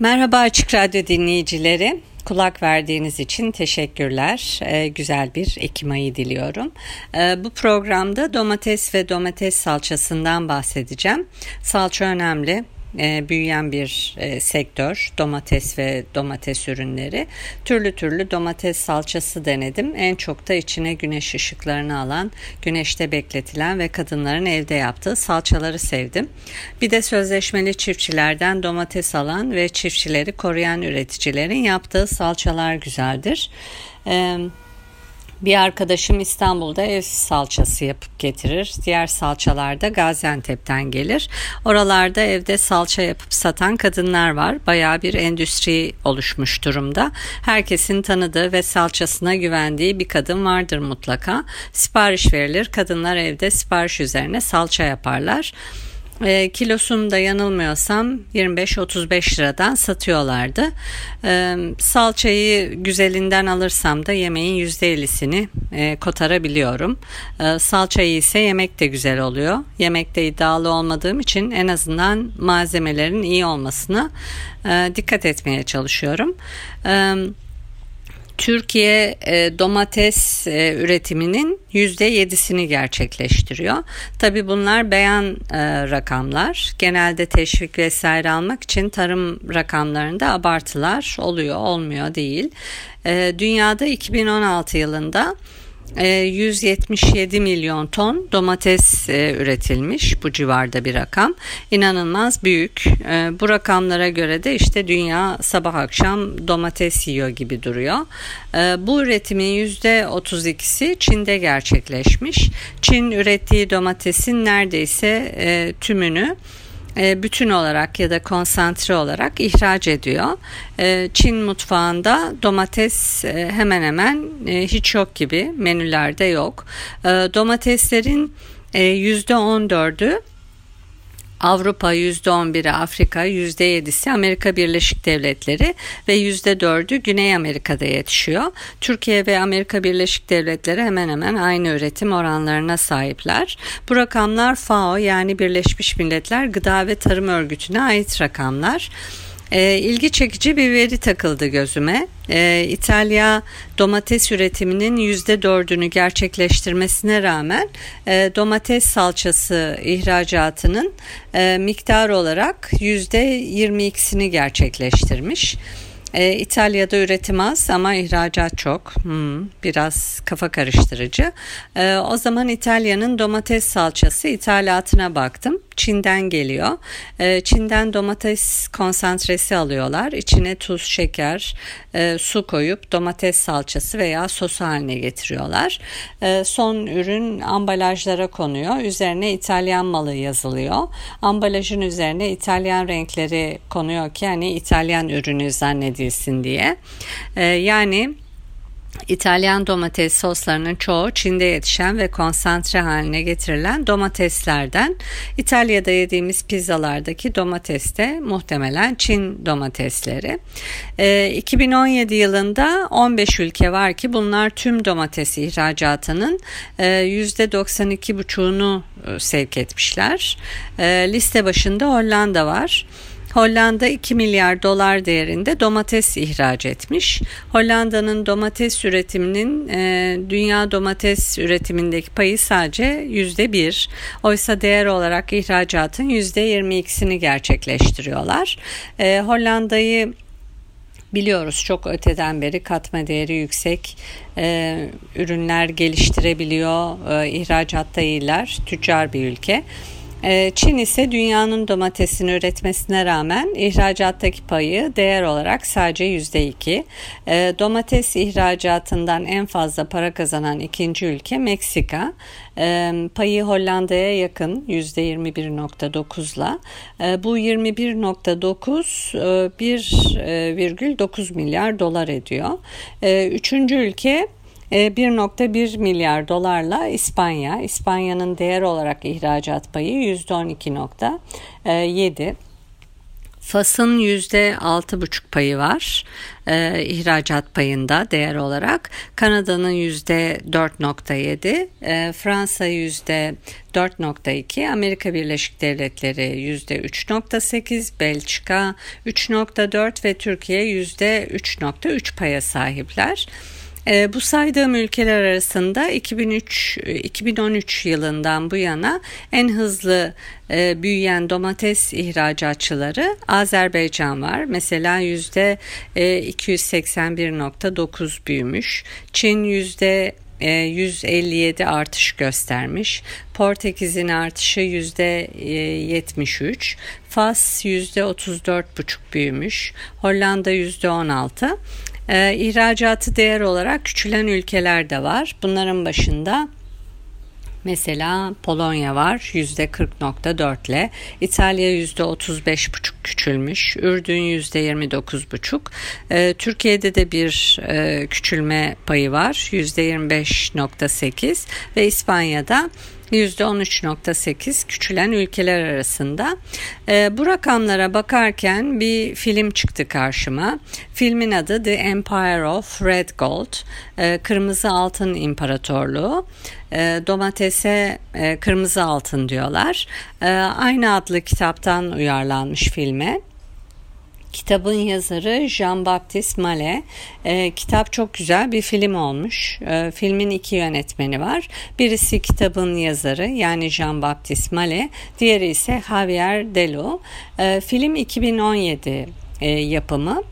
Merhaba Açık Radyo dinleyicileri. Kulak verdiğiniz için teşekkürler. Ee, güzel bir Ekim ayı diliyorum. Ee, bu programda domates ve domates salçasından bahsedeceğim. Salça önemli e, büyüyen bir e, sektör domates ve domates ürünleri. Türlü türlü domates salçası denedim. En çok da içine güneş ışıklarını alan güneşte bekletilen ve kadınların evde yaptığı salçaları sevdim. Bir de sözleşmeli çiftçilerden domates alan ve çiftçileri koruyan üreticilerin yaptığı salçalar güzeldir. Evet bir arkadaşım İstanbul'da ev salçası yapıp getirir. Diğer salçalar da Gaziantep'ten gelir. Oralarda evde salça yapıp satan kadınlar var. Baya bir endüstri oluşmuş durumda. Herkesin tanıdığı ve salçasına güvendiği bir kadın vardır mutlaka. Sipariş verilir. Kadınlar evde sipariş üzerine salça yaparlar. E, kilosunu yanılmıyorsam 25-35 liradan satıyorlardı. E, salçayı güzelinden alırsam da yemeğin %50'sini e, kotarabiliyorum. E, salçayı ise yemek de güzel oluyor. Yemekte iddialı olmadığım için en azından malzemelerin iyi olmasına e, dikkat etmeye çalışıyorum. Evet. Türkiye e, domates e, üretiminin %7'sini gerçekleştiriyor. Tabi bunlar beyan e, rakamlar. Genelde teşvik vesaire almak için tarım rakamlarında abartılar oluyor olmuyor değil. Dünyada 2016 yılında 177 ee, milyon ton domates e, üretilmiş. Bu civarda bir rakam. İnanılmaz büyük. Ee, bu rakamlara göre de işte dünya sabah akşam domates yiyor gibi duruyor. Ee, bu üretimin %32'si Çin'de gerçekleşmiş. Çin ürettiği domatesin neredeyse e, tümünü bütün olarak ya da konsantre olarak ihraç ediyor. E, Çin mutfağında domates e, hemen hemen hiç yok gibi menülerde yok. Domateslerin %14'ü Avrupa %11'i, Afrika %7'si Amerika Birleşik Devletleri ve %4'ü Güney Amerika'da yetişiyor. Türkiye ve Amerika Birleşik Devletleri hemen hemen aynı üretim oranlarına sahipler. Bu rakamlar FAO yani Birleşmiş Milletler Gıda ve Tarım Örgütü'ne ait rakamlar. E, ilgi çekici bir veri takıldı gözüme. E, İtalya domates üretiminin yüzde dördünü gerçekleştirmesine rağmen e, domates salçası ihracatının e, miktar olarak yüzde yirmi ikisini gerçekleştirmiş. E, İtalya'da üretim az ama ihracat çok. Hmm, biraz kafa karıştırıcı. E, o zaman İtalya'nın domates salçası ithalatına baktım. Çin'den geliyor. E, Çin'den domates konsantresi alıyorlar. İçine tuz, şeker, e, su koyup domates salçası veya sos haline getiriyorlar. E, son ürün ambalajlara konuyor. Üzerine İtalyan malı yazılıyor. Ambalajın üzerine İtalyan renkleri konuyor ki hani İtalyan ürünü zannedilsin diye. E, yani İtalyan domates soslarının çoğu Çin'de yetişen ve konsantre haline getirilen domateslerden. İtalya'da yediğimiz pizzalardaki domates de muhtemelen Çin domatesleri. E, 2017 yılında 15 ülke var ki bunlar tüm domates ihracatının e, %92,5'unu e, sevk etmişler. E, liste başında Hollanda var. Hollanda 2 milyar dolar değerinde domates ihraç etmiş. Hollanda'nın domates üretiminin e, dünya domates üretimindeki payı sadece yüzde bir. Oysa değer olarak ihracatın yüzde yirmi ikisini gerçekleştiriyorlar. E, Hollanda'yı biliyoruz çok öteden beri katma değeri yüksek e, ürünler geliştirebiliyor, e, ihracatta iyiler, tüccar bir ülke. Ee, Çin ise dünyanın domatesini üretmesine rağmen ihracattaki payı değer olarak sadece %2. Ee, domates ihracatından en fazla para kazanan ikinci ülke Meksika. Ee, payı Hollanda'ya yakın %21.9'la. Bu 21.9 1,9 e, milyar dolar ediyor. Üçüncü ülke 1.1 e, milyar dolarla İspanya. İspanya'nın değer olarak ihracat payı %12.7. Fas'ın %6,5 payı var e, ihracat payında değer olarak. Kanada'nın %4,7, e, Fransa %4,2, Amerika Birleşik Devletleri %3,8, Belçika 3,4 ve Türkiye %3,3 paya sahipler. E, bu saydığım ülkeler arasında 2003 2013 yılından bu yana en hızlı e, büyüyen domates ihracatçıları Azerbaycan var. Mesela yüzde 281.9 e, büyümüş. Çin yüzde 157 e, artış göstermiş. Portekiz'in artışı %73. Fas %34,5 büyümüş. Hollanda %16. Ee, ihracatı değer olarak küçülen ülkeler de var. Bunların başında Mesela Polonya var %40.4 ile, İtalya %35.5 küçülmüş, Ürdün %29.5. Ee, Türkiye'de de bir e, küçülme payı var %25.8 ve İspanya'da %13.8 küçülen ülkeler arasında. E, bu rakamlara bakarken bir film çıktı karşıma. Filmin adı The Empire of Red Gold, e, Kırmızı Altın İmparatorluğu. E, domatese e, kırmızı altın diyorlar. E, aynı adlı kitaptan uyarlanmış filme. Kitabın yazarı Jean-Baptiste Mallet. E, kitap çok güzel bir film olmuş. E, filmin iki yönetmeni var. Birisi kitabın yazarı yani Jean-Baptiste Mallet. Diğeri ise Javier Delo. E, film 2017 e, yapımı.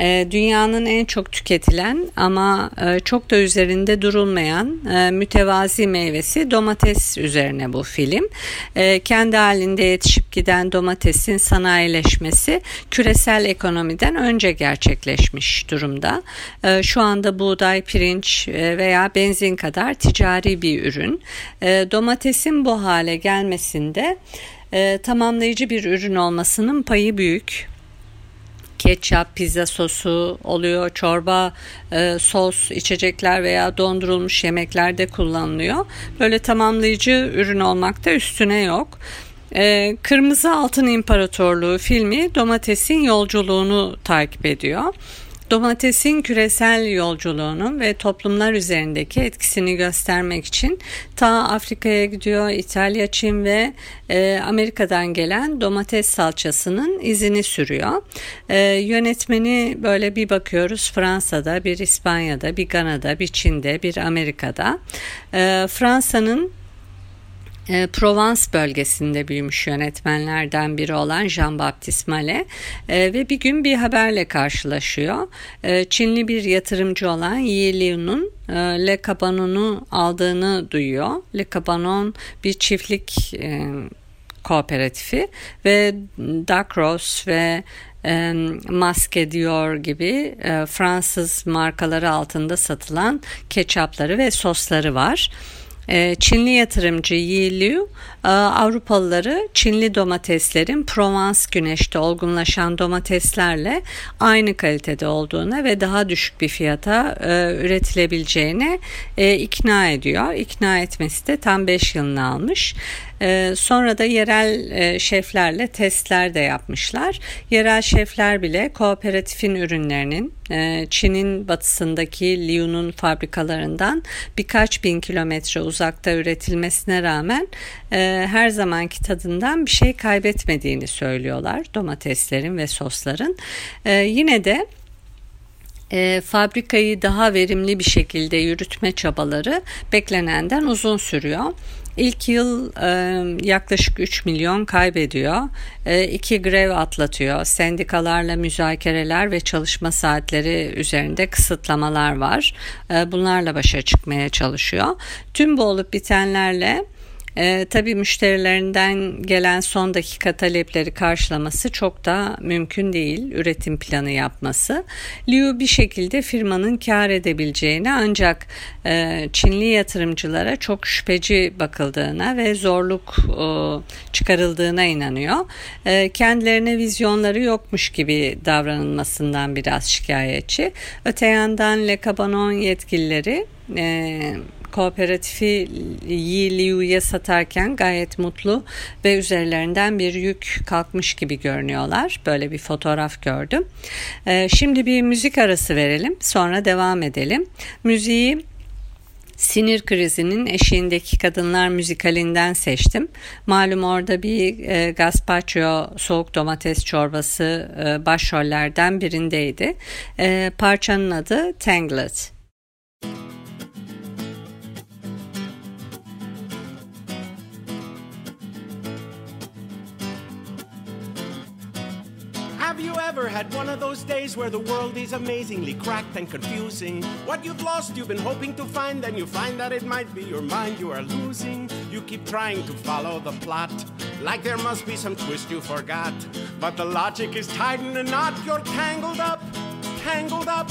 Ee, dünyanın en çok tüketilen ama e, çok da üzerinde durulmayan e, mütevazi meyvesi domates üzerine bu film. E, kendi halinde yetişip giden domatesin sanayileşmesi küresel ekonomiden önce gerçekleşmiş durumda. Şu anda buğday, pirinç veya benzin kadar ticari bir ürün. Domatesin bu hale gelmesinde tamamlayıcı bir ürün olmasının payı büyük ketçap, pizza sosu oluyor, çorba, e, sos, içecekler veya dondurulmuş yemeklerde kullanılıyor. Böyle tamamlayıcı ürün olmakta üstüne yok. E, Kırmızı Altın İmparatorluğu filmi domatesin yolculuğunu takip ediyor domatesin küresel yolculuğunun ve toplumlar üzerindeki etkisini göstermek için ta Afrika'ya gidiyor, İtalya, Çin ve e, Amerika'dan gelen domates salçasının izini sürüyor. E, yönetmeni böyle bir bakıyoruz Fransa'da, bir İspanya'da, bir Gana'da, bir Çin'de, bir Amerika'da. E, Fransa'nın e, Provence bölgesinde büyümüş yönetmenlerden biri olan Jean-Baptiste Mallet e, ve bir gün bir haberle karşılaşıyor. E, Çinli bir yatırımcı olan Yi Liu'nun e, Le Cabanon'u aldığını duyuyor. Le Cabanon bir çiftlik e, kooperatifi ve Dacros ve e, Maske Dior gibi e, Fransız markaları altında satılan ketçapları ve sosları var. Ee, Çinli yatırımcı Yi Liu e, Avrupalıları Çinli domateslerin Provence güneşte olgunlaşan domateslerle aynı kalitede olduğuna ve daha düşük bir fiyata e, üretilebileceğine e, ikna ediyor. İkna etmesi de tam 5 yılını almış. Ee, sonra da yerel e, şeflerle testler de yapmışlar. Yerel şefler bile kooperatifin ürünlerinin e, Çin'in batısındaki Liu'nun fabrikalarından birkaç bin kilometre uzakta üretilmesine rağmen e, her zamanki tadından bir şey kaybetmediğini söylüyorlar domateslerin ve sosların. Yine de e, fabrikayı daha verimli bir şekilde yürütme çabaları beklenenden uzun sürüyor. İlk yıl e, yaklaşık 3 milyon kaybediyor. E, iki grev atlatıyor. Sendikalarla müzakereler ve çalışma saatleri üzerinde kısıtlamalar var. E, bunlarla başa çıkmaya çalışıyor. Tüm bu olup bitenlerle E, tabii müşterilerinden gelen son dakika talepleri karşılaması çok da mümkün değil. Üretim planı yapması. Liu bir şekilde firmanın kar edebileceğini ancak e, Çinli yatırımcılara çok şüpheci bakıldığına ve zorluk e, çıkarıldığına inanıyor. E, kendilerine vizyonları yokmuş gibi davranılmasından biraz şikayetçi. Öte yandan Le Cabanon yetkilileri e, kooperatifi Yi satarken gayet mutlu ve üzerlerinden bir yük kalkmış gibi görünüyorlar. Böyle bir fotoğraf gördüm. Ee, şimdi bir müzik arası verelim sonra devam edelim. Müziği Sinir krizinin eşiğindeki kadınlar müzikalinden seçtim. Malum orada bir e, gazpacho soğuk domates çorbası e, başrollerden birindeydi. E, parçanın adı Tangled. Ever had one of those days where the world is amazingly cracked and confusing? What you've lost, you've been hoping to find, then you find that it might be your mind you are losing. You keep trying to follow the plot, like there must be some twist you forgot. But the logic is tied in a knot, you're tangled up, tangled up.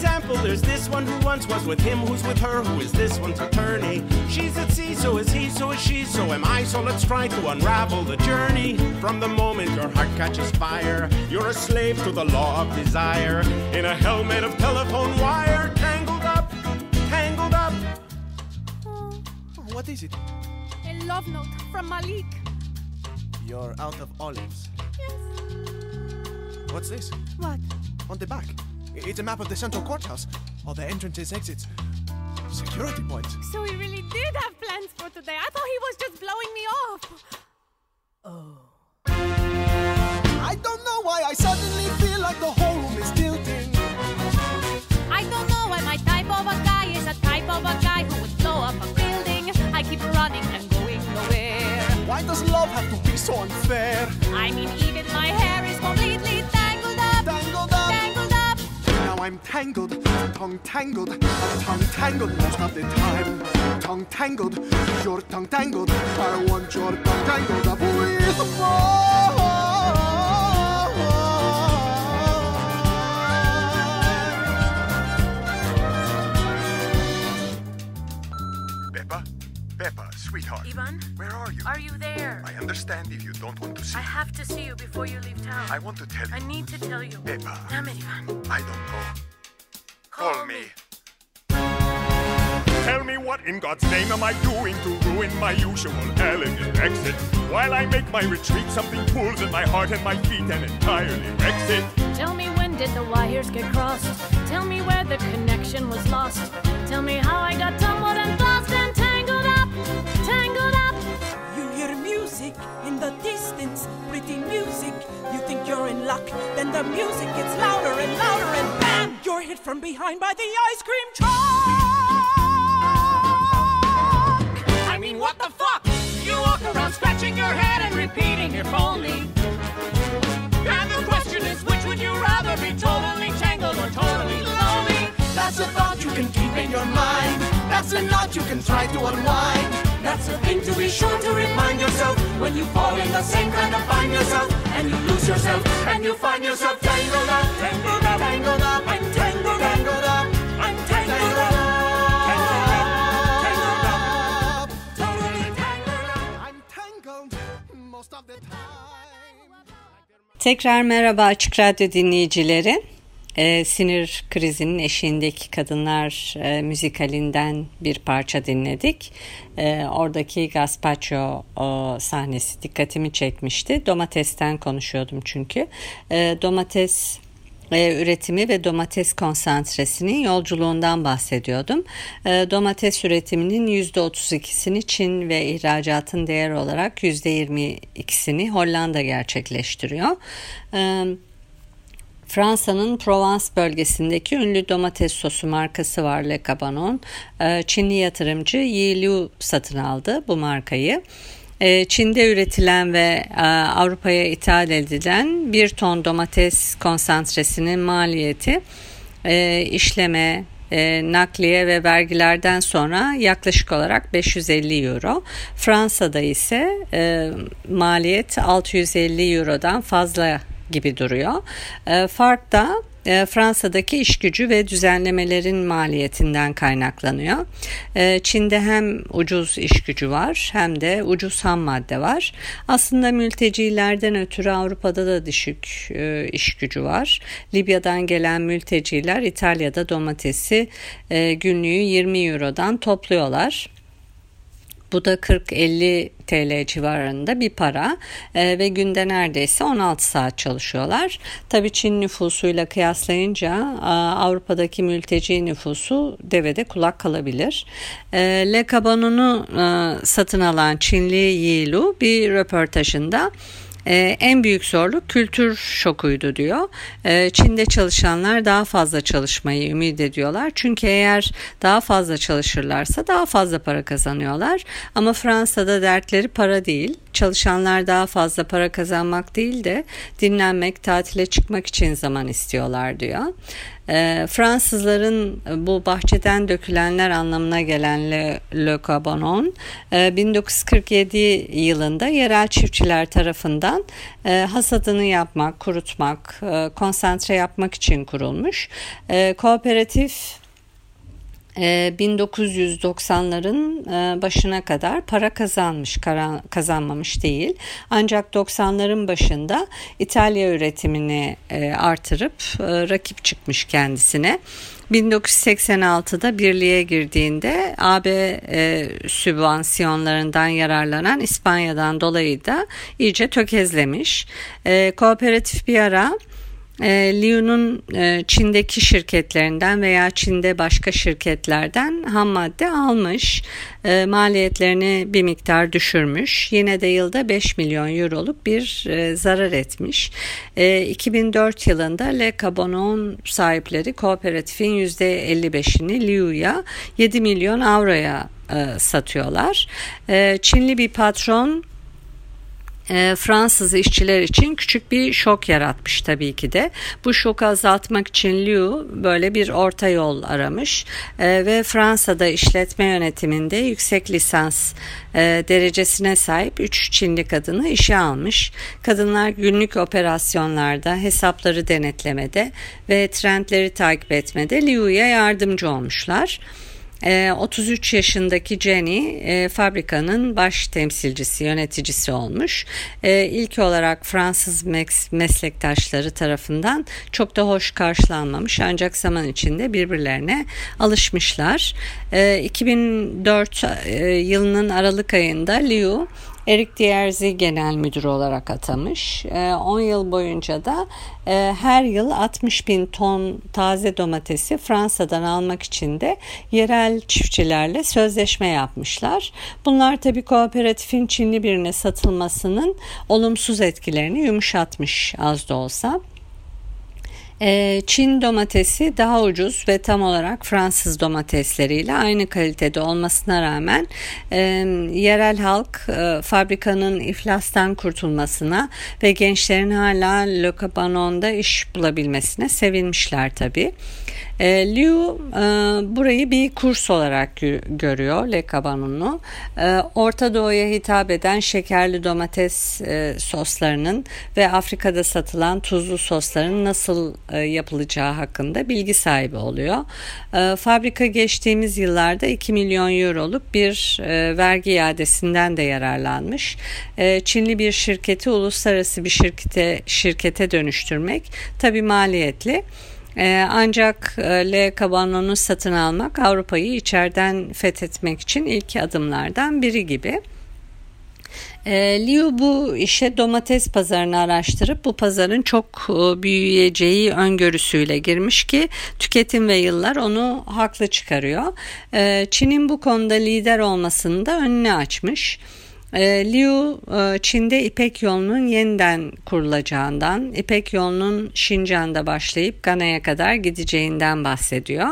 Example, there's this one who once was with him, who's with her, who is this one's attorney. She's at sea, so is he, so is she, so am I, so let's try to unravel the journey. From the moment your heart catches fire, you're a slave to the law of desire. In a helmet of telephone wire, tangled up, tangled up. Oh, what is it? A love note from Malik. You're out of olives. Yes. What's this? What? On the back. It's a map of the central courthouse. All the entrances, exits. Security points. So he really did have plans for today. I thought he was just blowing me off. Oh. I don't know why I suddenly feel like the whole room is tilting. I don't know why my type of a guy is a type of a guy who would blow up a building. I keep running and going nowhere. Why does love have to be so unfair? I mean, even my hair is completely I'm tangled, tongue tangled, tongue tangled most of the time. Tongue tangled, your tongue tangled. I want your tongue tangled up with Peppa? Peppa, sweetheart. Ivan? Where are you? Are you there? I understand if you don't want to see I have to see you before you leave town. I want to tell you. I need to tell you. Peppa. Damn it, Ivan. I don't know. Call, me. Tell me what in God's name am I doing to ruin my usual elegant exit? While I make my retreat, something pulls at my heart and my feet and entirely wrecks it. Tell me when did the wires get crossed? Tell me where the connection was lost. Tell me how I got tumbled and tangled up. You hear music in the distance, pretty music. You think you're in luck, then the music gets louder and louder, and bam! You're hit from behind by the ice cream truck. I mean, what the fuck? You walk around scratching your head and repeating if only. And the question is, which would you rather be totally tangled or totally lonely? That's a thought you can keep in your mind. That's a knot you can try to unwind. That's a thing to be sure to remind yourself when you fall in the same kind of find yourself and you lose yourself and you find yourself tangled up, tangled up, tangled up, I'm tangled, tangled up, I'm tangled up. Tekrar merhaba Açık Radyo dinleyicileri. Ee, sinir krizinin eşiğindeki kadınlar e, müzikalinden bir parça dinledik. Ee, oradaki gazpacho o, sahnesi dikkatimi çekmişti. Domatesten konuşuyordum çünkü. Ee, domates e, üretimi ve domates konsantresinin yolculuğundan bahsediyordum. E, domates üretiminin %32'sini Çin ve ihracatın değer olarak %22'sini Hollanda gerçekleştiriyor. E, Fransa'nın Provence bölgesindeki ünlü domates sosu markası var Le Cabanon. E, Çinli yatırımcı Yi Liu satın aldı bu markayı. E, Çin'de üretilen ve e, Avrupa'ya ithal edilen bir ton domates konsantresinin maliyeti e, işleme, e, nakliye ve vergilerden sonra yaklaşık olarak 550 euro. Fransa'da ise maliyet 650 eurodan fazla gibi duruyor. E, fark da e, Fransa'daki iş gücü ve düzenlemelerin maliyetinden kaynaklanıyor. E, Çin'de hem ucuz iş gücü var hem de ucuz ham madde var. Aslında mültecilerden ötürü Avrupa'da da düşük e, iş gücü var. Libya'dan gelen mülteciler İtalya'da domatesi günlüğü 20 Euro'dan topluyorlar. Bu da 40-50 TL civarında bir para e, ve günde neredeyse 16 saat çalışıyorlar. Tabii Çin nüfusuyla kıyaslayınca Avrupa'daki mülteci nüfusu devede kulak kalabilir. E, Le Cabanon'u e, satın alan Çinli Yi Lu bir röportajında ee, en büyük zorluk kültür şokuydu diyor. Ee, Çin'de çalışanlar daha fazla çalışmayı ümit ediyorlar. Çünkü eğer daha fazla çalışırlarsa daha fazla para kazanıyorlar. Ama Fransa'da dertleri para değil. Çalışanlar daha fazla para kazanmak değil de dinlenmek, tatile çıkmak için zaman istiyorlar diyor. E, Fransızların bu bahçeden dökülenler anlamına gelen Le, Le Cabanon e, 1947 yılında yerel çiftçiler tarafından e, hasadını yapmak, kurutmak, e, konsantre yapmak için kurulmuş. E, kooperatif 1990'ların ee, e, başına kadar para kazanmış, kazanmamış değil. Ancak 90'ların başında İtalya üretimini e, artırıp e, rakip çıkmış kendisine. 1986'da birliğe girdiğinde AB e, sübvansiyonlarından yararlanan İspanya'dan dolayı da iyice tökezlemiş. E, kooperatif bir ara e, Liu'nun e, Çin'deki şirketlerinden veya Çin'de başka şirketlerden ham madde almış. E, maliyetlerini bir miktar düşürmüş. Yine de yılda 5 milyon euroluk bir e, zarar etmiş. E, 2004 yılında Le Cabonon sahipleri kooperatifin %55'ini Liu'ya 7 milyon avroya e, satıyorlar. Çinli bir patron e, Fransız işçiler için küçük bir şok yaratmış tabii ki de. Bu şoku azaltmak için Liu böyle bir orta yol aramış e, ve Fransa'da işletme yönetiminde yüksek lisans e, derecesine sahip 3 Çinli kadını işe almış. Kadınlar günlük operasyonlarda, hesapları denetlemede ve trendleri takip etmede Liu'ya yardımcı olmuşlar. 33 ee, yaşındaki Jenny e, fabrikanın baş temsilcisi, yöneticisi olmuş. E, ilk olarak Fransız meslektaşları tarafından çok da hoş karşılanmamış ancak zaman içinde birbirlerine alışmışlar. 2004 e, yılının Aralık ayında Liu Erik Dierzi genel müdür olarak atamış. 10 ee, yıl boyunca da e, her yıl 60 bin ton taze domatesi Fransa'dan almak için de yerel çiftçilerle sözleşme yapmışlar. Bunlar tabii kooperatifin Çinli birine satılmasının olumsuz etkilerini yumuşatmış az da olsa. Ee, Çin domatesi daha ucuz ve tam olarak Fransız domatesleriyle aynı kalitede olmasına rağmen e, yerel halk e, fabrikanın iflastan kurtulmasına ve gençlerin hala Le Cabanon'da iş bulabilmesine sevinmişler tabii. E, Liu e, burayı bir kurs olarak görüyor Le Cabanon'u. E, Orta Doğu'ya hitap eden şekerli domates e, soslarının ve Afrika'da satılan tuzlu sosların nasıl e, yapılacağı hakkında bilgi sahibi oluyor. E, fabrika geçtiğimiz yıllarda 2 milyon euroluk bir e, vergi iadesinden de yararlanmış. E, Çinli bir şirketi uluslararası bir şirkete şirkete dönüştürmek tabii maliyetli. Ee, ancak e, Le Cabanon'u satın almak Avrupa'yı içeriden fethetmek için ilk adımlardan biri gibi. E, Liu bu işe domates pazarını araştırıp bu pazarın çok e, büyüyeceği öngörüsüyle girmiş ki tüketim ve yıllar onu haklı çıkarıyor. E, Çin'in bu konuda lider olmasını da önüne açmış. E, Liu e, Çin'de İpek yolunun yeniden kurulacağından, İpek yolunun Şincan'da başlayıp Gana'ya kadar gideceğinden bahsediyor.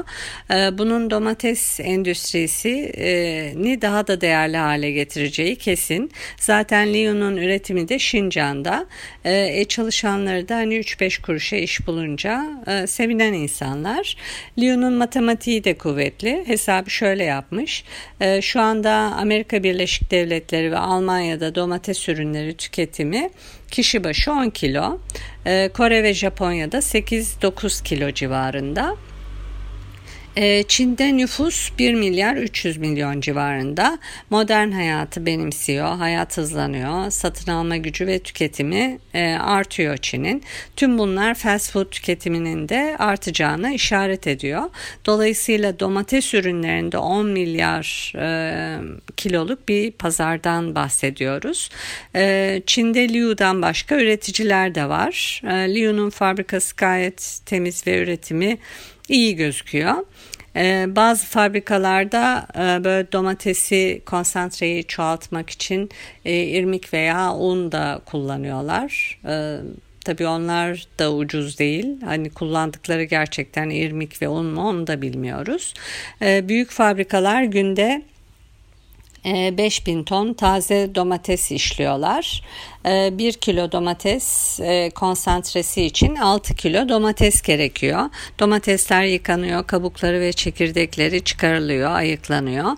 E, bunun domates endüstrisini daha da değerli hale getireceği kesin. Zaten Liu'nun üretimi de Şincan'da. E, çalışanları da hani 3-5 kuruşa iş bulunca e, sevinen insanlar. Liu'nun matematiği de kuvvetli. Hesabı şöyle yapmış. E, şu anda Amerika Birleşik Devletleri ve Almanya'da domates ürünleri tüketimi kişi başı 10 kilo. E, Kore ve Japonya'da 8-9 kilo civarında. Ee, Çin'de nüfus 1 milyar 300 milyon civarında. Modern hayatı benimsiyor, hayat hızlanıyor, satın alma gücü ve tüketimi e, artıyor Çin'in. Tüm bunlar fast food tüketiminin de artacağını işaret ediyor. Dolayısıyla domates ürünlerinde 10 milyar e, kiloluk bir pazardan bahsediyoruz. E, Çin'de Liu'dan başka üreticiler de var. Liu'nun fabrikası gayet temiz ve üretimi iyi gözüküyor. Ee, bazı fabrikalarda e, böyle domatesi konsantreyi çoğaltmak için e, irmik veya un da kullanıyorlar. E, tabii onlar da ucuz değil. Hani kullandıkları gerçekten irmik ve un mu onu da bilmiyoruz. E, büyük fabrikalar günde 5000 e, ton taze domates işliyorlar. 1 e, kilo domates e, konsantresi için 6 kilo domates gerekiyor. Domatesler yıkanıyor, kabukları ve çekirdekleri çıkarılıyor, ayıklanıyor.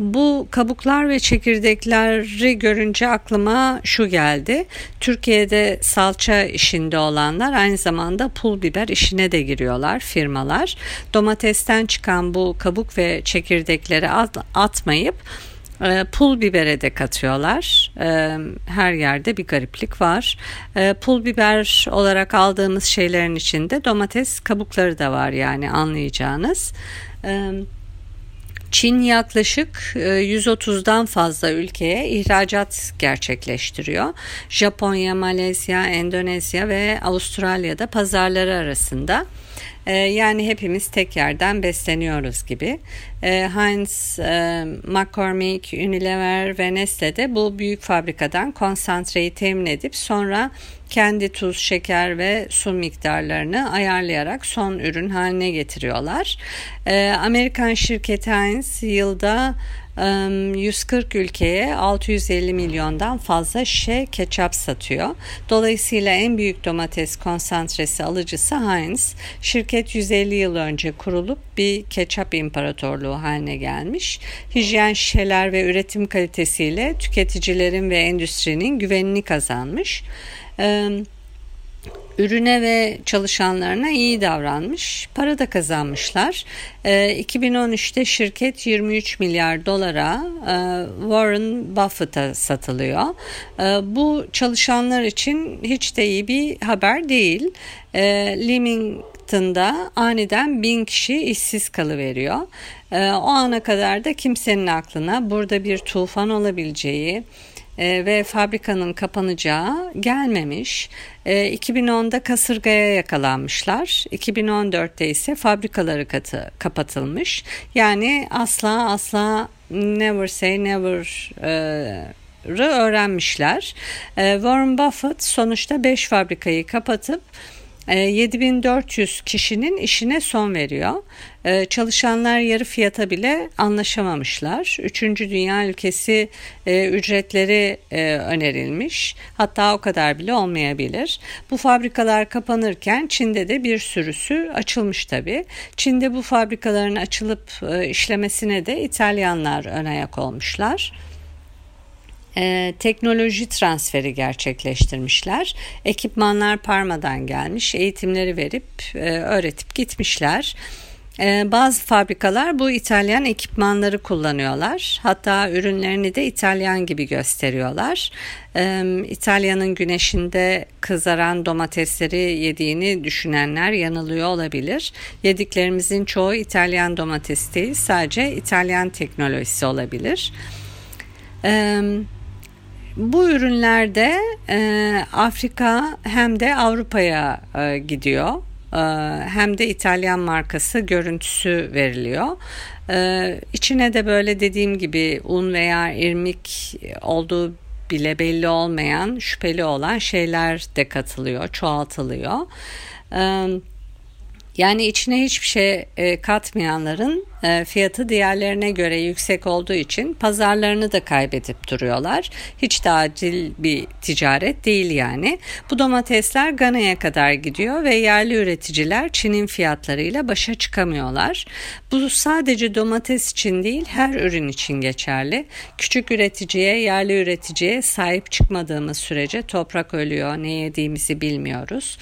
Bu kabuklar ve çekirdekleri görünce aklıma şu geldi. Türkiye'de salça işinde olanlar aynı zamanda pul biber işine de giriyorlar firmalar. Domatesten çıkan bu kabuk ve çekirdekleri at, atmayıp e, pul bibere de katıyorlar. E, her yerde bir gariplik var. E, pul biber olarak aldığımız şeylerin içinde domates kabukları da var yani anlayacağınız. Çin yaklaşık 130'dan e, fazla ülkeye ihracat gerçekleştiriyor. Japonya, Malezya, Endonezya ve Avustralya'da pazarları arasında. E, yani hepimiz tek yerden besleniyoruz gibi. E, Heinz, McCormick, Unilever ve Nestle de bu büyük fabrikadan konsantreyi temin edip sonra kendi tuz, şeker ve su miktarlarını ayarlayarak son ürün haline getiriyorlar. Ee, Amerikan şirketi Heinz yılda 140 ülkeye 650 milyondan fazla şişe ketçap satıyor. Dolayısıyla en büyük domates konsantresi alıcısı Heinz. Şirket 150 yıl önce kurulup bir ketçap imparatorluğu haline gelmiş. Hijyen şişeler ve üretim kalitesiyle tüketicilerin ve endüstrinin güvenini kazanmış ürüne ve çalışanlarına iyi davranmış. Para da kazanmışlar. 2013'te şirket 23 milyar dolara Warren Buffett'a satılıyor. Bu çalışanlar için hiç de iyi bir haber değil. Leamington'da aniden bin kişi işsiz kalıveriyor. O ana kadar da kimsenin aklına burada bir tufan olabileceği, e, ve fabrikanın kapanacağı gelmemiş. E, 2010'da kasırgaya yakalanmışlar. 2014'te ise fabrikaları katı, kapatılmış. Yani asla asla never say never e, öğrenmişler. E, Warren Buffett sonuçta 5 fabrikayı kapatıp 7400 e, kişinin işine son veriyor. E, çalışanlar yarı fiyata bile anlaşamamışlar. Üçüncü dünya ülkesi e, ücretleri önerilmiş. Hatta o kadar bile olmayabilir. Bu fabrikalar kapanırken Çin'de de bir sürüsü açılmış tabii. Çin'de bu fabrikaların açılıp işlemesine de İtalyanlar ön ayak olmuşlar e, teknoloji transferi gerçekleştirmişler. Ekipmanlar Parma'dan gelmiş, eğitimleri verip e, öğretip gitmişler. E, bazı fabrikalar bu İtalyan ekipmanları kullanıyorlar. Hatta ürünlerini de İtalyan gibi gösteriyorlar. E, İtalya'nın güneşinde kızaran domatesleri yediğini düşünenler yanılıyor olabilir. Yediklerimizin çoğu İtalyan domatesi değil, sadece İtalyan teknolojisi olabilir. Evet. Bu ürünlerde e, Afrika hem de Avrupa'ya e, gidiyor. e, hem de İtalyan markası görüntüsü veriliyor. E, içine de böyle dediğim gibi un veya irmik olduğu bile belli olmayan şüpheli olan şeyler de katılıyor, çoğaltılıyor. Evet yani içine hiçbir şey e, katmayanların e, fiyatı diğerlerine göre yüksek olduğu için pazarlarını da kaybedip duruyorlar. Hiç de acil bir ticaret değil yani. Bu domatesler Gana'ya kadar gidiyor ve yerli üreticiler Çin'in fiyatlarıyla başa çıkamıyorlar. Bu sadece domates için değil her ürün için geçerli. Küçük üreticiye, yerli üreticiye sahip çıkmadığımız sürece toprak ölüyor, ne yediğimizi bilmiyoruz.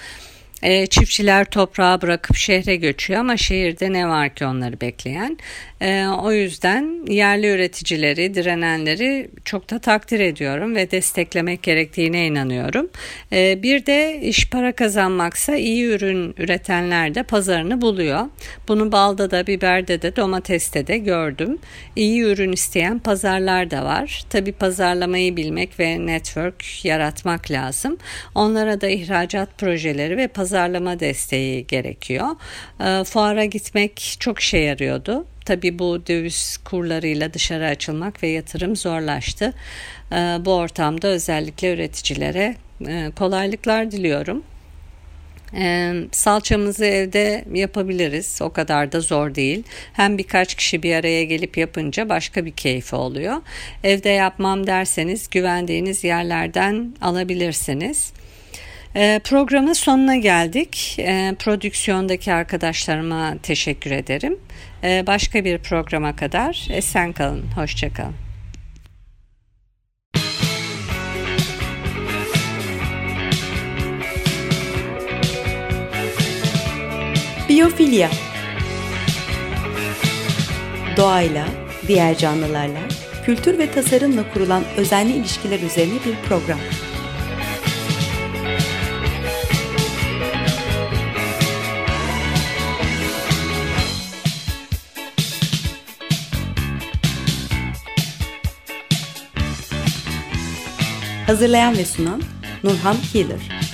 E, çiftçiler toprağı bırakıp şehre göçüyor ama şehirde ne var ki onları bekleyen? E, o yüzden yerli üreticileri, direnenleri çok da takdir ediyorum ve desteklemek gerektiğine inanıyorum. E, bir de iş para kazanmaksa iyi ürün üretenler de pazarını buluyor. Bunu balda da, biberde de, domateste de gördüm. İyi ürün isteyen pazarlar da var. Tabi pazarlamayı bilmek ve network yaratmak lazım. Onlara da ihracat projeleri ve pazarlama desteği gerekiyor. E, fuara gitmek çok işe yarıyordu. Tabii bu döviz kurlarıyla dışarı açılmak ve yatırım zorlaştı. Ee, bu ortamda özellikle üreticilere e, kolaylıklar diliyorum. Ee, salçamızı evde yapabiliriz. O kadar da zor değil. Hem birkaç kişi bir araya gelip yapınca başka bir keyfi oluyor. Evde yapmam derseniz güvendiğiniz yerlerden alabilirsiniz. Ee, programın sonuna geldik. Ee, prodüksiyondaki arkadaşlarıma teşekkür ederim. Ee, başka bir programa kadar esen kalın, hoşçakalın. Biyofilya Doğayla, diğer canlılarla, kültür ve tasarımla kurulan özenli ilişkiler üzerine bir program. Hazırlayan ve sunan Nurhan Healer.